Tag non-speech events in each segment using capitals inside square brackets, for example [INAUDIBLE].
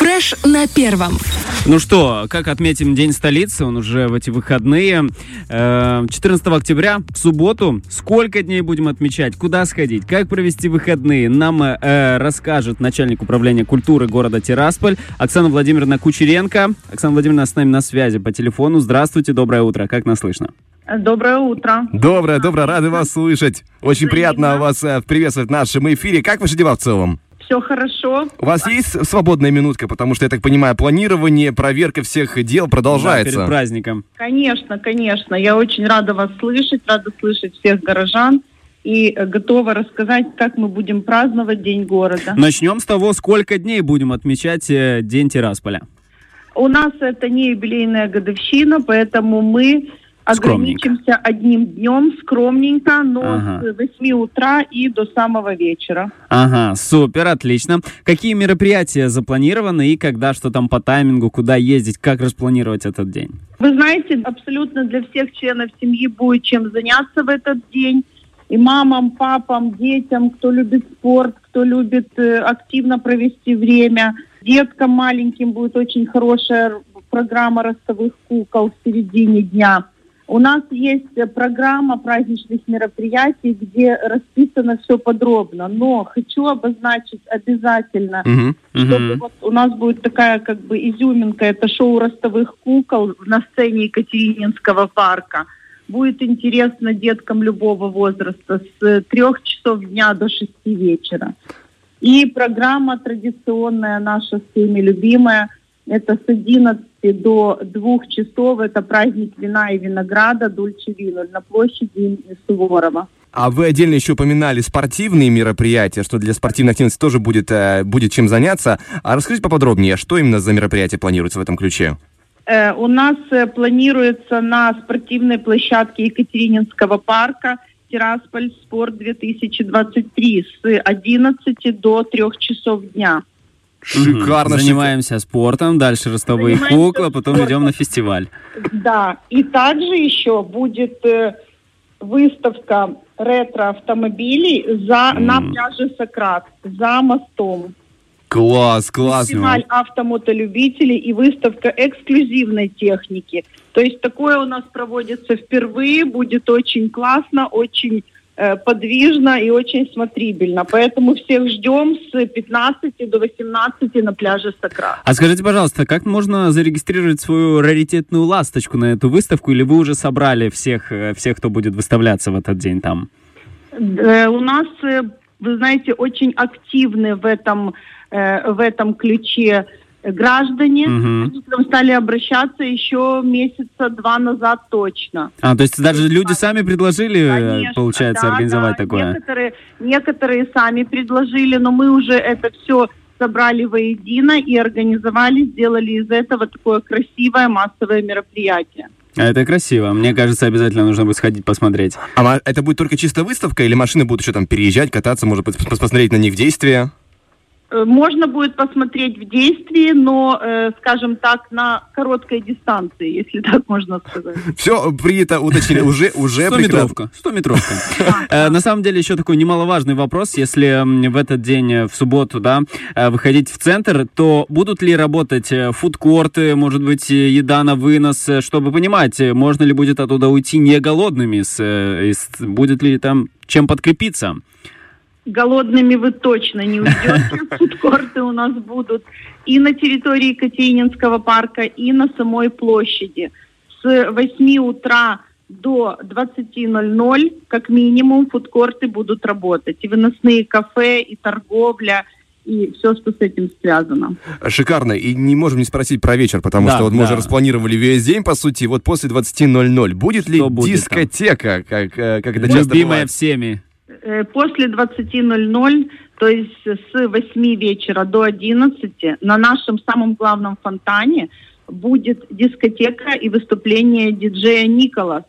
Фреш на первом. Ну что, как отметим День столицы? Он уже в эти выходные. 14 э, октября, в субботу. Сколько дней будем отмечать? Куда сходить? Как провести выходные? Нам э, расскажет начальник управления культуры города Тирасполь Оксана Владимировна Кучеренко. Оксана Владимировна с нами на связи по телефону. Здравствуйте, доброе утро. Как нас слышно? Доброе утро. Доброе, доброе, рады вас слышать. Очень приятно вас э, приветствовать в нашем эфире. Как ваши дела в целом? Все хорошо. У вас есть свободная минутка, потому что, я так понимаю, планирование, проверка всех дел продолжается. Да, перед праздником. Конечно, конечно. Я очень рада вас слышать, рада слышать всех горожан и готова рассказать, как мы будем праздновать День города. Начнем с того, сколько дней будем отмечать э, День Тирасполя. У нас это не юбилейная годовщина, поэтому мы ограничимся одним днем, скромненько, но ага. с 8 утра и до самого вечера. Ага, супер, отлично. Какие мероприятия запланированы и когда, что там по таймингу, куда ездить, как распланировать этот день? Вы знаете, абсолютно для всех членов семьи будет чем заняться в этот день. И мамам, папам, детям, кто любит спорт, кто любит э, активно провести время. Деткам маленьким будет очень хорошая программа ростовых кукол в середине дня. У нас есть программа праздничных мероприятий, где расписано все подробно. Но хочу обозначить обязательно, uh-huh. чтобы вот у нас будет такая как бы изюминка, это шоу ростовых кукол на сцене Екатерининского парка. Будет интересно деткам любого возраста с трех часов дня до шести вечера. И программа традиционная наша всеми любимая – это с 11 до 2 часов. Это праздник вина и винограда Дульче Винуль на площади имени Суворова. А вы отдельно еще упоминали спортивные мероприятия, что для спортивной активности тоже будет, э, будет чем заняться. А расскажите поподробнее, что именно за мероприятия планируется в этом ключе? Э, у нас э, планируется на спортивной площадке Екатерининского парка Тирасполь Спорт 2023 с 11 до 3 часов дня. Шикарно. Занимаемся спортом, дальше ростовые Занимаемся куклы, потом спортом. идем на фестиваль. Да, и также еще будет э, выставка ретро-автомобилей за, mm. на пляже Сократ, за мостом. Класс, класс. Фестиваль автомотолюбителей и выставка эксклюзивной техники. То есть такое у нас проводится впервые, будет очень классно, очень подвижно и очень смотрибельно. Поэтому всех ждем с 15 до 18 на пляже Сакра. А скажите, пожалуйста, как можно зарегистрировать свою раритетную ласточку на эту выставку? Или вы уже собрали всех, э, всех кто будет выставляться в этот день там? Э, у нас, вы знаете, очень активны в этом, в этом ключе граждане, угу. они к нам стали обращаться еще месяца два назад точно. А, то есть даже люди сами предложили, Конечно, получается, да, организовать да. такое? Некоторые, некоторые сами предложили, но мы уже это все собрали воедино и организовали, сделали из этого такое красивое массовое мероприятие. А это красиво. Мне кажется, обязательно нужно будет сходить посмотреть. А это будет только чисто выставка или машины будут еще там переезжать, кататься, может быть, посмотреть на них действия? Э, можно будет посмотреть в действии, но, э, скажем так, на короткой дистанции, если [LAUGHS] так можно сказать. Все принято уточнили, уже, уже 100 метровка. 100 метровка. Э, на самом деле, еще такой немаловажный вопрос. Если в этот день, э, в субботу, да, выходить в центр, то будут ли работать фудкорты, может быть, еда на вынос, чтобы понимать, можно ли будет оттуда уйти не голодными, будет ли там чем подкрепиться? Голодными вы точно не уйдете. [LAUGHS] Фудкорты у нас будут и на территории Екатерининского парка, и на самой площади. С 8 утра до 20.00 как минимум фудкорты будут работать. И выносные кафе, и торговля, и все, что с этим связано. Шикарно. И не можем не спросить про вечер, потому да, что вот да. мы уже распланировали весь день, по сути. Вот после 20.00 будет ли что дискотека, будет как, э, как это часто Любимая всеми. Э, после 20.00, то есть с 8 вечера до 11 на нашем самом главном фонтане будет дискотека и выступление диджея Николас,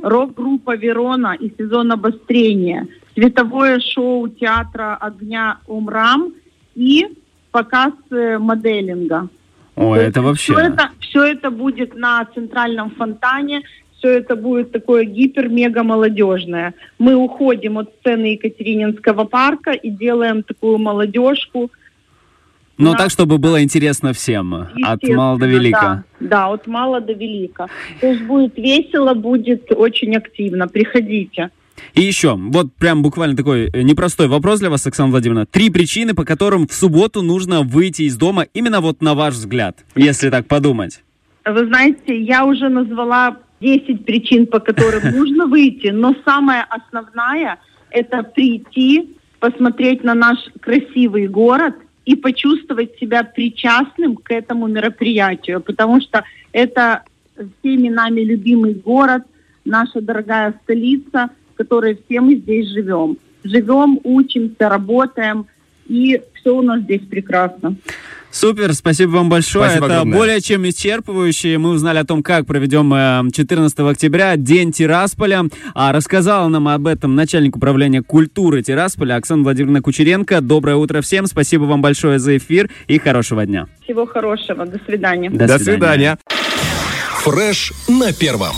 рок-группа Верона и сезон обострения, световое шоу театра огня Умрам и показ э, моделинга. О, это вообще... Все это, все это будет на центральном фонтане все это будет такое гипер-мега-молодежное. Мы уходим от сцены Екатерининского парка и делаем такую молодежку. Но нас- так, чтобы было интересно всем, от мала до велика. Да, да, от мала до велика. То есть будет весело, будет очень активно. Приходите. И еще, вот прям буквально такой э, непростой вопрос для вас, Оксана Владимировна. Три причины, по которым в субботу нужно выйти из дома, именно вот на ваш взгляд, если так подумать. Вы знаете, я уже назвала 10 причин, по которым [LAUGHS] нужно выйти, но самая основная – это прийти, посмотреть на наш красивый город и почувствовать себя причастным к этому мероприятию, потому что это всеми нами любимый город, наша дорогая столица, в которой все мы здесь живем. Живем, учимся, работаем, и все у нас здесь прекрасно. Супер, спасибо вам большое. Спасибо Это огромное. более чем исчерпывающе. Мы узнали о том, как проведем э, 14 октября День Тирасполя. А рассказала нам об этом начальник управления культуры Тирасполя Оксана Владимировна Кучеренко. Доброе утро всем. Спасибо вам большое за эфир и хорошего дня. Всего хорошего. До свидания. До свидания. Фреш на первом.